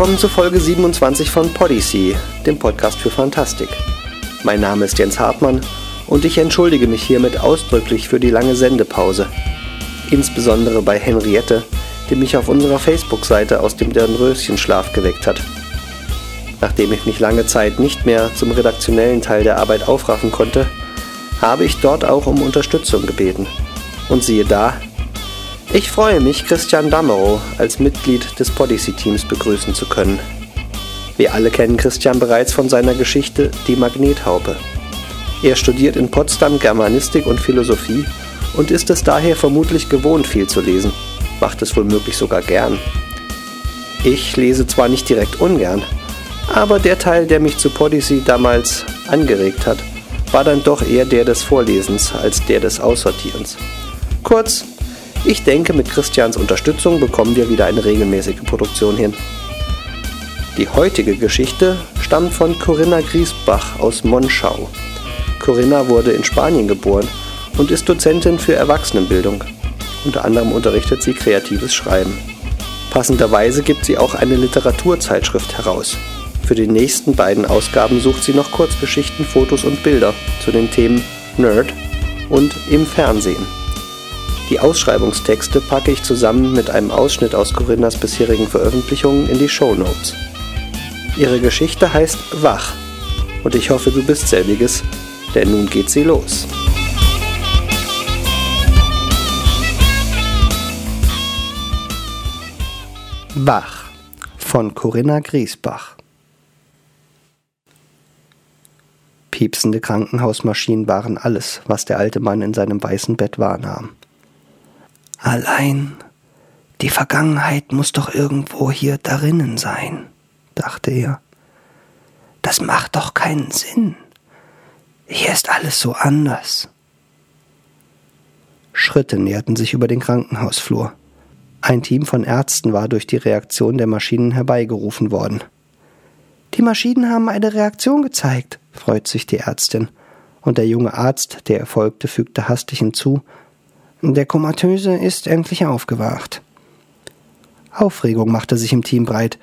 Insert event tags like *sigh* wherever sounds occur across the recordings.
Willkommen zu Folge 27 von Podyssey, dem Podcast für Fantastik. Mein Name ist Jens Hartmann und ich entschuldige mich hiermit ausdrücklich für die lange Sendepause. Insbesondere bei Henriette, die mich auf unserer Facebook-Seite aus dem Dornröschenschlaf geweckt hat. Nachdem ich mich lange Zeit nicht mehr zum redaktionellen Teil der Arbeit aufraffen konnte, habe ich dort auch um Unterstützung gebeten. Und siehe da, ich freue mich, Christian Damerow als Mitglied des Podyssey-Teams begrüßen zu können. Wir alle kennen Christian bereits von seiner Geschichte Die Magnethaupe. Er studiert in Potsdam Germanistik und Philosophie und ist es daher vermutlich gewohnt, viel zu lesen, macht es womöglich sogar gern. Ich lese zwar nicht direkt ungern, aber der Teil, der mich zu Podyssey damals angeregt hat, war dann doch eher der des Vorlesens als der des Aussortierens. Kurz, ich denke, mit Christians Unterstützung bekommen wir wieder eine regelmäßige Produktion hin. Die heutige Geschichte stammt von Corinna Griesbach aus Monschau. Corinna wurde in Spanien geboren und ist Dozentin für Erwachsenenbildung. Unter anderem unterrichtet sie kreatives Schreiben. Passenderweise gibt sie auch eine Literaturzeitschrift heraus. Für die nächsten beiden Ausgaben sucht sie noch Kurzgeschichten, Fotos und Bilder zu den Themen Nerd und im Fernsehen. Die Ausschreibungstexte packe ich zusammen mit einem Ausschnitt aus Corinnas bisherigen Veröffentlichungen in die Show Notes. Ihre Geschichte heißt Wach und ich hoffe, du bist selbiges, denn nun geht sie los. Wach von Corinna Griesbach Piepsende Krankenhausmaschinen waren alles, was der alte Mann in seinem weißen Bett wahrnahm. Allein die Vergangenheit muss doch irgendwo hier darinnen sein, dachte er. Das macht doch keinen Sinn. Hier ist alles so anders. Schritte näherten sich über den Krankenhausflur. Ein Team von Ärzten war durch die Reaktion der Maschinen herbeigerufen worden. Die Maschinen haben eine Reaktion gezeigt, freut sich die Ärztin, und der junge Arzt, der erfolgte, fügte hastig hinzu der Komatöse ist endlich aufgewacht. Aufregung machte sich im Team breit.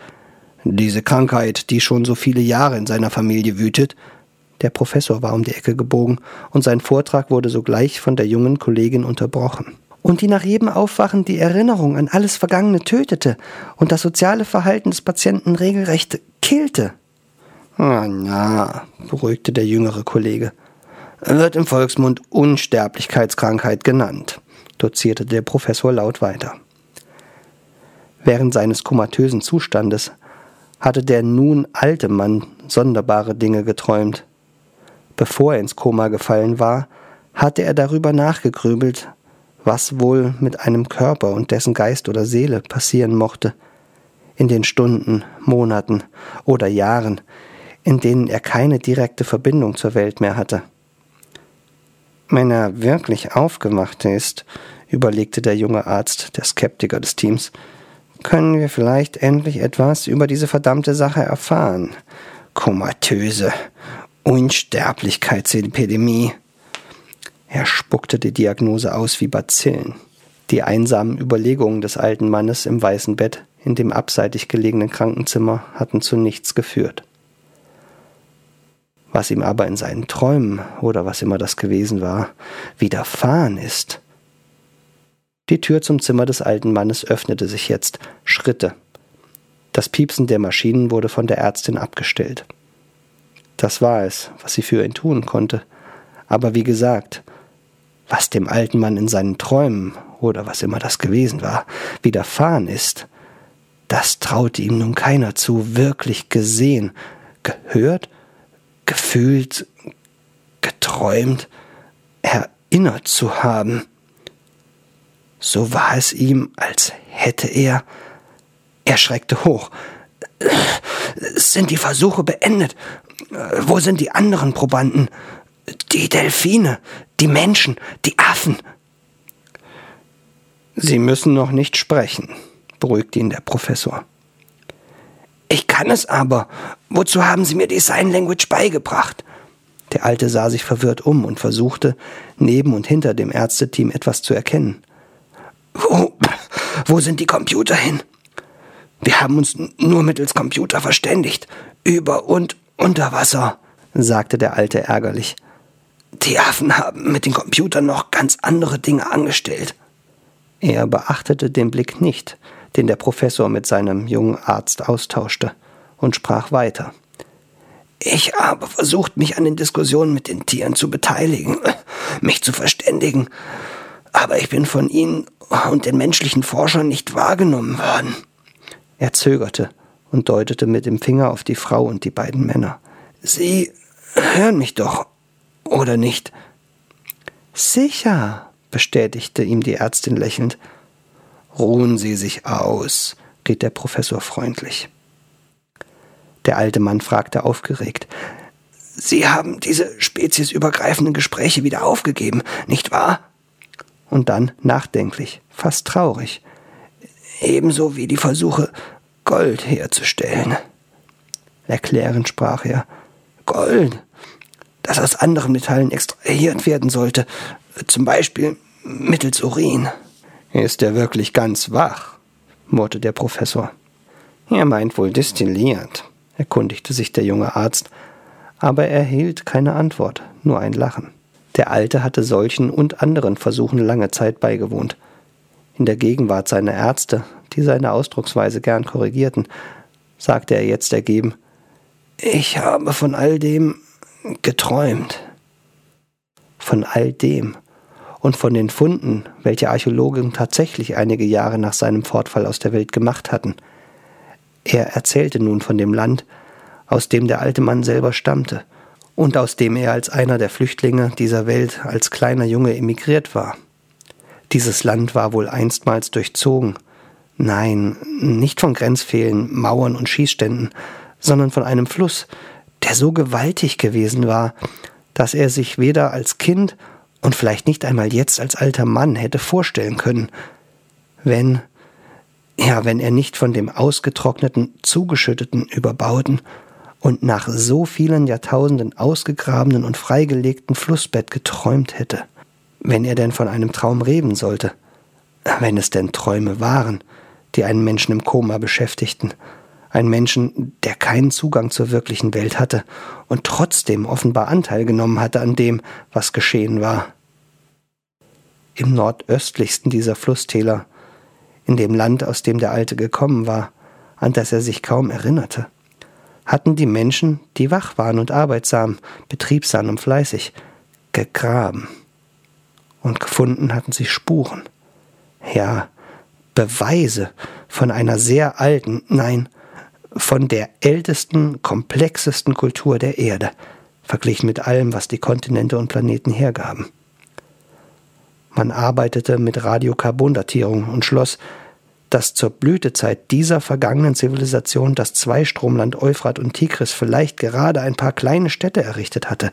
Diese Krankheit, die schon so viele Jahre in seiner Familie wütet. Der Professor war um die Ecke gebogen und sein Vortrag wurde sogleich von der jungen Kollegin unterbrochen. Und die nach jedem Aufwachen die Erinnerung an alles Vergangene tötete und das soziale Verhalten des Patienten regelrecht killte. Na, na, beruhigte der jüngere Kollege. Wird im Volksmund Unsterblichkeitskrankheit genannt dozierte der Professor laut weiter. Während seines komatösen Zustandes hatte der nun alte Mann sonderbare Dinge geträumt. Bevor er ins Koma gefallen war, hatte er darüber nachgegrübelt, was wohl mit einem Körper und dessen Geist oder Seele passieren mochte, in den Stunden, Monaten oder Jahren, in denen er keine direkte Verbindung zur Welt mehr hatte. Wenn er wirklich aufgemacht ist, überlegte der junge Arzt, der Skeptiker des Teams, können wir vielleicht endlich etwas über diese verdammte Sache erfahren. Komatöse Unsterblichkeitsepidemie. Er spuckte die Diagnose aus wie Bazillen. Die einsamen Überlegungen des alten Mannes im weißen Bett in dem abseitig gelegenen Krankenzimmer hatten zu nichts geführt was ihm aber in seinen Träumen oder was immer das gewesen war, widerfahren ist. Die Tür zum Zimmer des alten Mannes öffnete sich jetzt, Schritte. Das Piepsen der Maschinen wurde von der Ärztin abgestellt. Das war es, was sie für ihn tun konnte. Aber wie gesagt, was dem alten Mann in seinen Träumen oder was immer das gewesen war, widerfahren ist, das traute ihm nun keiner zu, wirklich gesehen, gehört gefühlt, geträumt, erinnert zu haben. So war es ihm, als hätte er. Er schreckte hoch. Sind die Versuche beendet? Wo sind die anderen Probanden? Die Delfine, die Menschen, die Affen. Sie müssen noch nicht sprechen, beruhigte ihn der Professor. Ich kann es aber. Wozu haben Sie mir die Sign Language beigebracht? Der Alte sah sich verwirrt um und versuchte, neben und hinter dem Ärzteteam etwas zu erkennen. Wo, wo sind die Computer hin? Wir haben uns nur mittels Computer verständigt. Über und unter Wasser, sagte der Alte ärgerlich. Die Affen haben mit den Computern noch ganz andere Dinge angestellt. Er beachtete den Blick nicht, den der Professor mit seinem jungen Arzt austauschte, und sprach weiter. Ich habe versucht, mich an den Diskussionen mit den Tieren zu beteiligen, *laughs* mich zu verständigen, aber ich bin von ihnen und den menschlichen Forschern nicht wahrgenommen worden. Er zögerte und deutete mit dem Finger auf die Frau und die beiden Männer. Sie hören mich doch, oder nicht? Sicher, bestätigte ihm die Ärztin lächelnd. Ruhen Sie sich aus, riet der Professor freundlich. Der alte Mann fragte aufgeregt. Sie haben diese speziesübergreifenden Gespräche wieder aufgegeben, nicht wahr? Und dann nachdenklich, fast traurig. Ebenso wie die Versuche, Gold herzustellen. Erklärend sprach er. Gold, das aus anderen Metallen extrahiert werden sollte, zum Beispiel mittels Urin. Ist er wirklich ganz wach? murrte der Professor. Er meint wohl destilliert, erkundigte sich der junge Arzt, aber er erhielt keine Antwort, nur ein Lachen. Der Alte hatte solchen und anderen Versuchen lange Zeit beigewohnt. In der Gegenwart seiner Ärzte, die seine Ausdrucksweise gern korrigierten, sagte er jetzt ergeben Ich habe von all dem geträumt. Von all dem und von den Funden, welche Archäologen tatsächlich einige Jahre nach seinem Fortfall aus der Welt gemacht hatten. Er erzählte nun von dem Land, aus dem der alte Mann selber stammte und aus dem er als einer der Flüchtlinge dieser Welt als kleiner Junge emigriert war. Dieses Land war wohl einstmals durchzogen, nein, nicht von Grenzfehlen, Mauern und Schießständen, sondern von einem Fluss, der so gewaltig gewesen war, dass er sich weder als Kind und vielleicht nicht einmal jetzt als alter Mann hätte vorstellen können, wenn, ja, wenn er nicht von dem ausgetrockneten, zugeschütteten, überbauten und nach so vielen Jahrtausenden ausgegrabenen und freigelegten Flussbett geträumt hätte, wenn er denn von einem Traum reden sollte, wenn es denn Träume waren, die einen Menschen im Koma beschäftigten, ein Menschen, der keinen Zugang zur wirklichen Welt hatte und trotzdem offenbar Anteil genommen hatte an dem, was geschehen war. Im nordöstlichsten dieser Flusstäler, in dem Land, aus dem der Alte gekommen war, an das er sich kaum erinnerte, hatten die Menschen, die wach waren und arbeitsam, betriebsam und fleißig, gegraben. Und gefunden hatten sie Spuren. Ja, Beweise von einer sehr alten, nein, von der ältesten, komplexesten Kultur der Erde, verglichen mit allem, was die Kontinente und Planeten hergaben. Man arbeitete mit Radiokarbondatierung und schloss, dass zur Blütezeit dieser vergangenen Zivilisation das Zweistromland Euphrat und Tigris vielleicht gerade ein paar kleine Städte errichtet hatte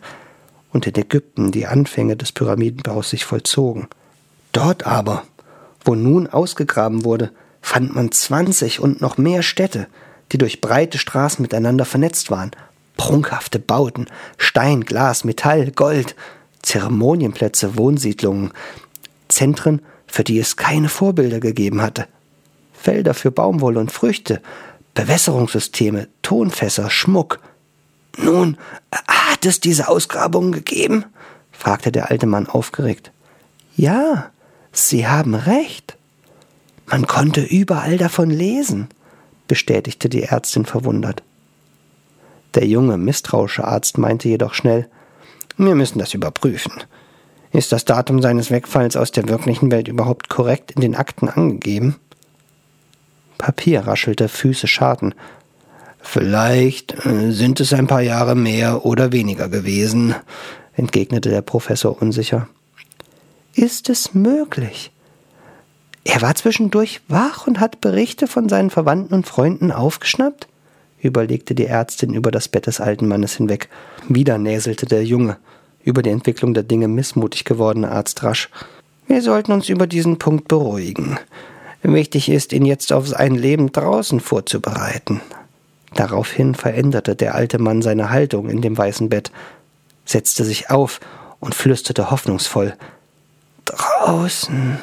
und in Ägypten die Anfänge des Pyramidenbaus sich vollzogen. Dort aber, wo nun ausgegraben wurde, fand man zwanzig und noch mehr Städte, die durch breite Straßen miteinander vernetzt waren. Prunkhafte Bauten, Stein, Glas, Metall, Gold, Zeremonienplätze, Wohnsiedlungen, Zentren, für die es keine Vorbilder gegeben hatte. Felder für Baumwolle und Früchte, Bewässerungssysteme, Tonfässer, Schmuck. Nun, hat es diese Ausgrabungen gegeben? fragte der alte Mann aufgeregt. Ja, Sie haben recht. Man konnte überall davon lesen bestätigte die Ärztin verwundert. Der junge, misstrauische Arzt meinte jedoch schnell Wir müssen das überprüfen. Ist das Datum seines Wegfalls aus der wirklichen Welt überhaupt korrekt in den Akten angegeben? Papier raschelte, Füße scharten. Vielleicht äh, sind es ein paar Jahre mehr oder weniger gewesen, entgegnete der Professor unsicher. Ist es möglich? Er war zwischendurch wach und hat Berichte von seinen Verwandten und Freunden aufgeschnappt? überlegte die Ärztin über das Bett des alten Mannes hinweg. Wieder näselte der Junge, über die Entwicklung der Dinge missmutig gewordene Arzt rasch. Wir sollten uns über diesen Punkt beruhigen. Wichtig ist, ihn jetzt auf ein Leben draußen vorzubereiten. Daraufhin veränderte der alte Mann seine Haltung in dem weißen Bett, setzte sich auf und flüsterte hoffnungsvoll Draußen.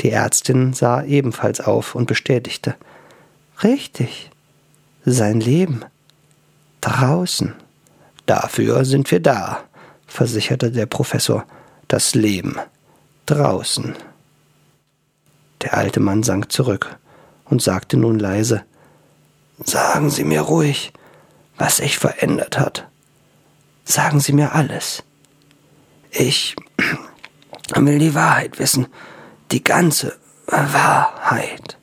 Die Ärztin sah ebenfalls auf und bestätigte. Richtig. Sein Leben. Draußen. Dafür sind wir da, versicherte der Professor. Das Leben. Draußen. Der alte Mann sank zurück und sagte nun leise Sagen Sie mir ruhig, was sich verändert hat. Sagen Sie mir alles. Ich will die Wahrheit wissen, die ganze Wahrheit.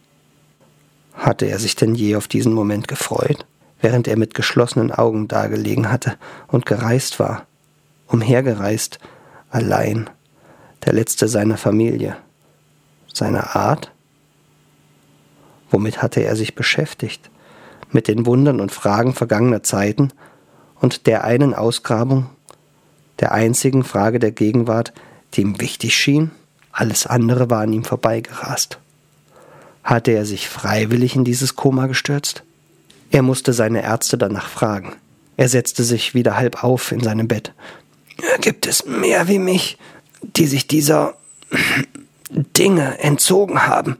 Hatte er sich denn je auf diesen Moment gefreut, während er mit geschlossenen Augen dagelegen hatte und gereist war, umhergereist, allein, der letzte seiner Familie, seiner Art? Womit hatte er sich beschäftigt? Mit den Wundern und Fragen vergangener Zeiten und der einen Ausgrabung, der einzigen Frage der Gegenwart, die ihm wichtig schien? Alles andere war an ihm vorbeigerast. Hatte er sich freiwillig in dieses Koma gestürzt? Er musste seine Ärzte danach fragen. Er setzte sich wieder halb auf in seinem Bett. Gibt es mehr wie mich, die sich dieser *clears throat* Dinge entzogen haben,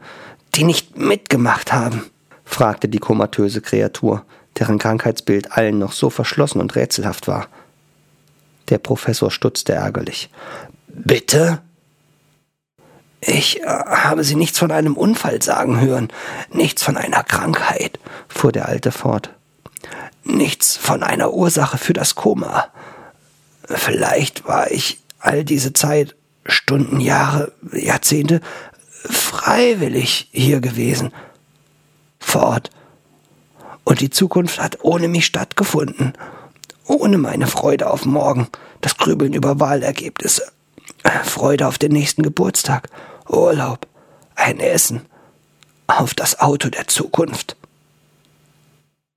die nicht mitgemacht haben? fragte die komatöse Kreatur, deren Krankheitsbild allen noch so verschlossen und rätselhaft war. Der Professor stutzte ärgerlich. Bitte? Ich äh, habe Sie nichts von einem Unfall sagen hören, nichts von einer Krankheit, fuhr der Alte fort. Nichts von einer Ursache für das Koma. Vielleicht war ich all diese Zeit, Stunden, Jahre, Jahrzehnte, freiwillig hier gewesen. Fort. Und die Zukunft hat ohne mich stattgefunden. Ohne meine Freude auf morgen, das Grübeln über Wahlergebnisse, Freude auf den nächsten Geburtstag Urlaub, ein Essen, auf das Auto der Zukunft.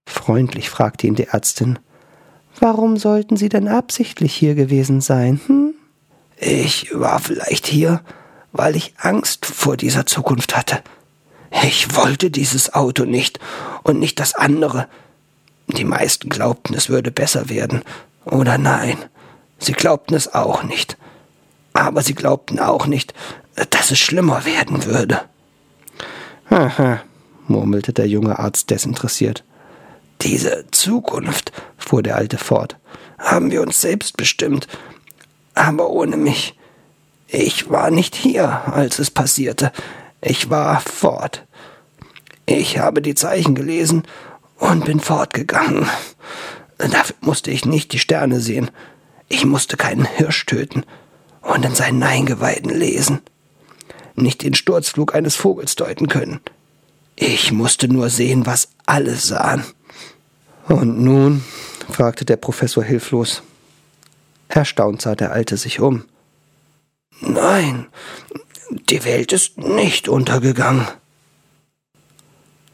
Freundlich fragte ihn die Ärztin, Warum sollten Sie denn absichtlich hier gewesen sein? Hm? Ich war vielleicht hier, weil ich Angst vor dieser Zukunft hatte. Ich wollte dieses Auto nicht und nicht das andere. Die meisten glaubten, es würde besser werden. Oder nein, sie glaubten es auch nicht. Aber sie glaubten auch nicht, dass es schlimmer werden würde. Haha, murmelte der junge Arzt desinteressiert. Diese Zukunft, fuhr der Alte fort, haben wir uns selbst bestimmt, aber ohne mich. Ich war nicht hier, als es passierte. Ich war fort. Ich habe die Zeichen gelesen und bin fortgegangen. Dafür musste ich nicht die Sterne sehen. Ich musste keinen Hirsch töten und in seinen Eingeweiden lesen nicht den Sturzflug eines Vogels deuten können. Ich musste nur sehen, was alle sahen. Und nun? fragte der Professor hilflos. Erstaunt sah der Alte sich um. Nein, die Welt ist nicht untergegangen.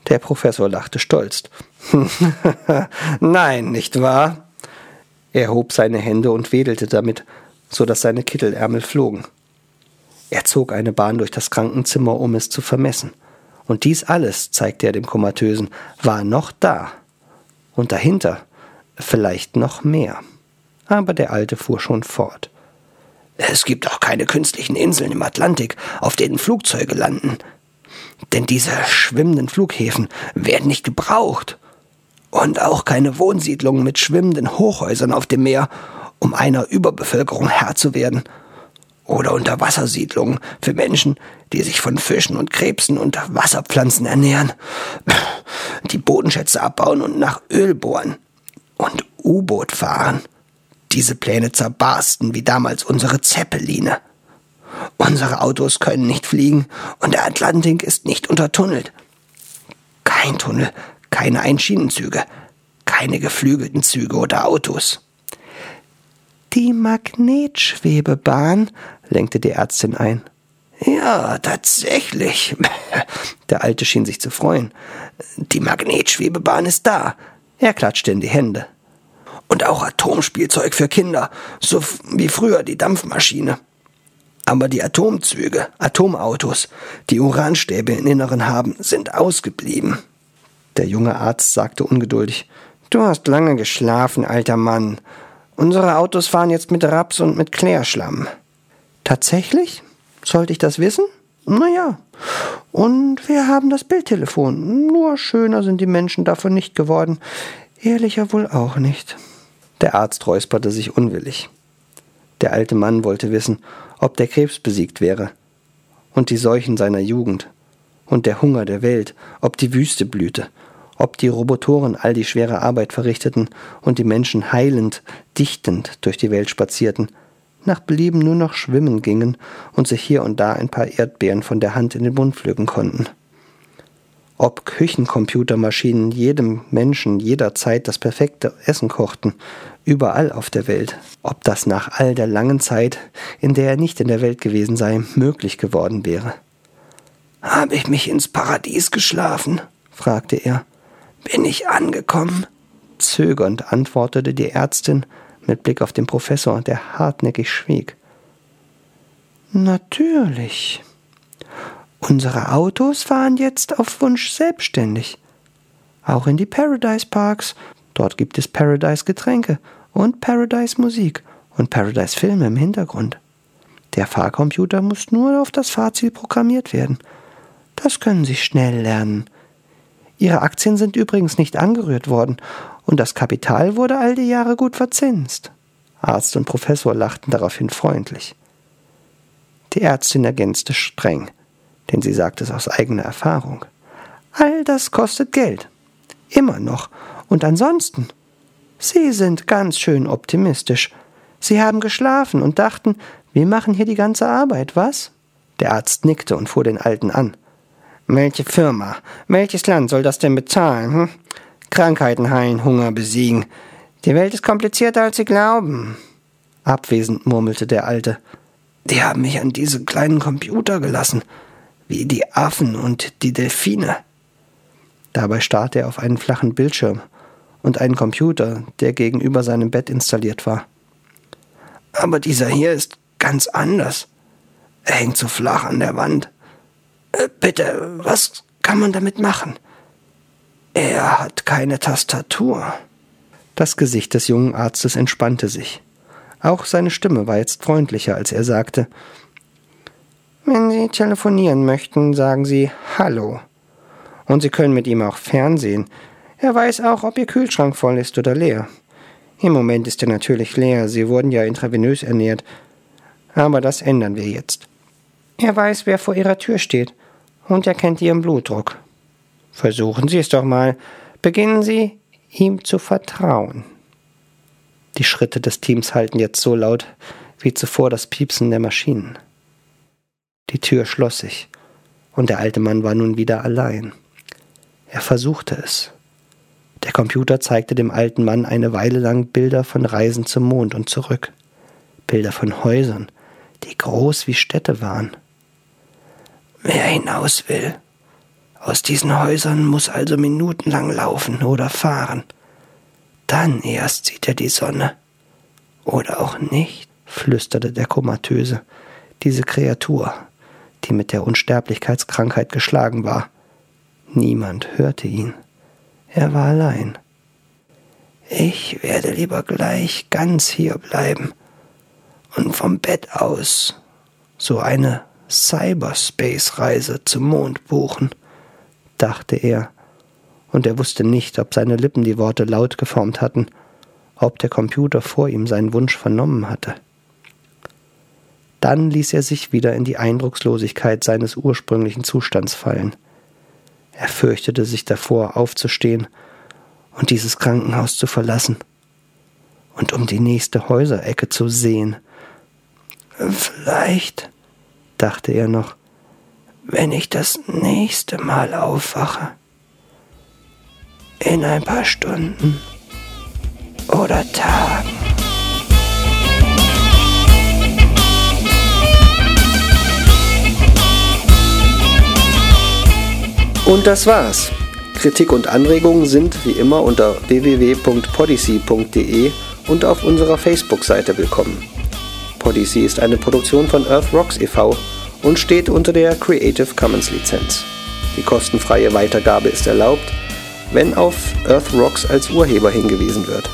Der Professor lachte stolz. *laughs* Nein, nicht wahr? Er hob seine Hände und wedelte damit, so dass seine Kittelärmel flogen. Er zog eine Bahn durch das Krankenzimmer, um es zu vermessen. Und dies alles, zeigte er dem Komatösen, war noch da. Und dahinter vielleicht noch mehr. Aber der Alte fuhr schon fort. Es gibt auch keine künstlichen Inseln im Atlantik, auf denen Flugzeuge landen. Denn diese schwimmenden Flughäfen werden nicht gebraucht. Und auch keine Wohnsiedlungen mit schwimmenden Hochhäusern auf dem Meer, um einer Überbevölkerung Herr zu werden oder Unterwassersiedlungen für Menschen, die sich von Fischen und Krebsen und Wasserpflanzen ernähren, die Bodenschätze abbauen und nach Öl bohren und U-Boot fahren. Diese Pläne zerbarsten wie damals unsere Zeppeline. Unsere Autos können nicht fliegen und der Atlantik ist nicht untertunnelt. Kein Tunnel, keine Einschienenzüge, keine geflügelten Züge oder Autos. Die Magnetschwebebahn, lenkte die Ärztin ein. Ja, tatsächlich. *laughs* Der Alte schien sich zu freuen. Die Magnetschwebebahn ist da. Er klatschte in die Hände. Und auch Atomspielzeug für Kinder, so wie früher die Dampfmaschine. Aber die Atomzüge, Atomautos, die Uranstäbe im Inneren haben, sind ausgeblieben. Der junge Arzt sagte ungeduldig Du hast lange geschlafen, alter Mann. Unsere Autos fahren jetzt mit Raps und mit Klärschlamm. Tatsächlich? Sollte ich das wissen? Naja, und wir haben das Bildtelefon. Nur schöner sind die Menschen davon nicht geworden. Ehrlicher wohl auch nicht. Der Arzt räusperte sich unwillig. Der alte Mann wollte wissen, ob der Krebs besiegt wäre und die Seuchen seiner Jugend und der Hunger der Welt, ob die Wüste blühte, ob die Robotoren all die schwere Arbeit verrichteten und die Menschen heilend, dichtend durch die Welt spazierten, nach Belieben nur noch schwimmen gingen und sich hier und da ein paar Erdbeeren von der Hand in den Mund pflücken konnten. Ob Küchencomputermaschinen jedem Menschen jederzeit das perfekte Essen kochten, überall auf der Welt, ob das nach all der langen Zeit, in der er nicht in der Welt gewesen sei, möglich geworden wäre. Habe ich mich ins Paradies geschlafen? fragte er. Bin ich angekommen? Zögernd antwortete die Ärztin mit Blick auf den Professor, der hartnäckig schwieg. Natürlich. Unsere Autos fahren jetzt auf Wunsch selbstständig. Auch in die Paradise Parks. Dort gibt es Paradise Getränke und Paradise Musik und Paradise Filme im Hintergrund. Der Fahrcomputer muss nur auf das Fahrziel programmiert werden. Das können Sie schnell lernen. Ihre Aktien sind übrigens nicht angerührt worden und das Kapital wurde all die Jahre gut verzinst. Arzt und Professor lachten daraufhin freundlich. Die Ärztin ergänzte streng, denn sie sagte es aus eigener Erfahrung. All das kostet Geld. Immer noch. Und ansonsten? Sie sind ganz schön optimistisch. Sie haben geschlafen und dachten, wir machen hier die ganze Arbeit, was? Der Arzt nickte und fuhr den Alten an. Welche Firma, welches Land soll das denn bezahlen? Hm? Krankheiten heilen, Hunger besiegen. Die Welt ist komplizierter, als Sie glauben. Abwesend murmelte der Alte. Die haben mich an diese kleinen Computer gelassen, wie die Affen und die Delfine. Dabei starrte er auf einen flachen Bildschirm und einen Computer, der gegenüber seinem Bett installiert war. Aber dieser hier ist ganz anders. Er hängt so flach an der Wand. Äh, bitte, was kann man damit machen? Er hat keine Tastatur. Das Gesicht des jungen Arztes entspannte sich. Auch seine Stimme war jetzt freundlicher, als er sagte Wenn Sie telefonieren möchten, sagen Sie Hallo. Und Sie können mit ihm auch fernsehen. Er weiß auch, ob Ihr Kühlschrank voll ist oder leer. Im Moment ist er natürlich leer, Sie wurden ja intravenös ernährt. Aber das ändern wir jetzt. Er weiß, wer vor Ihrer Tür steht, und er kennt Ihren Blutdruck. Versuchen Sie es doch mal. Beginnen Sie, ihm zu vertrauen. Die Schritte des Teams halten jetzt so laut wie zuvor das Piepsen der Maschinen. Die Tür schloss sich, und der alte Mann war nun wieder allein. Er versuchte es. Der Computer zeigte dem alten Mann eine Weile lang Bilder von Reisen zum Mond und zurück. Bilder von Häusern, die groß wie Städte waren. Wer hinaus will, aus diesen Häusern muss also minutenlang laufen oder fahren. Dann erst sieht er die Sonne. Oder auch nicht, flüsterte der Komatöse, diese Kreatur, die mit der Unsterblichkeitskrankheit geschlagen war. Niemand hörte ihn. Er war allein. Ich werde lieber gleich ganz hier bleiben und vom Bett aus so eine Cyberspace-Reise zum Mond buchen dachte er, und er wusste nicht, ob seine Lippen die Worte laut geformt hatten, ob der Computer vor ihm seinen Wunsch vernommen hatte. Dann ließ er sich wieder in die Eindruckslosigkeit seines ursprünglichen Zustands fallen. Er fürchtete sich davor, aufzustehen und dieses Krankenhaus zu verlassen und um die nächste Häuserecke zu sehen. Vielleicht, dachte er noch, wenn ich das nächste Mal aufwache. In ein paar Stunden oder Tagen. Und das war's. Kritik und Anregungen sind wie immer unter www.podyssey.de und auf unserer Facebook-Seite willkommen. Podyssey ist eine Produktion von Earth Rocks e.V und steht unter der Creative Commons Lizenz. Die kostenfreie Weitergabe ist erlaubt, wenn auf Earth Rocks als Urheber hingewiesen wird.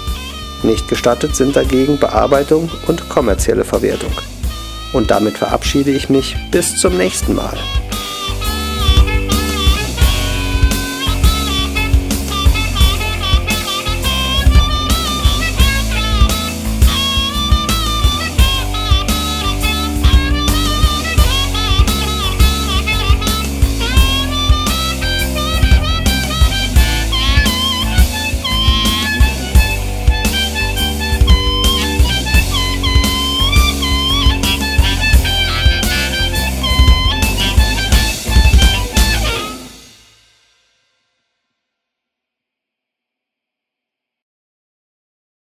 Nicht gestattet sind dagegen Bearbeitung und kommerzielle Verwertung. Und damit verabschiede ich mich bis zum nächsten Mal.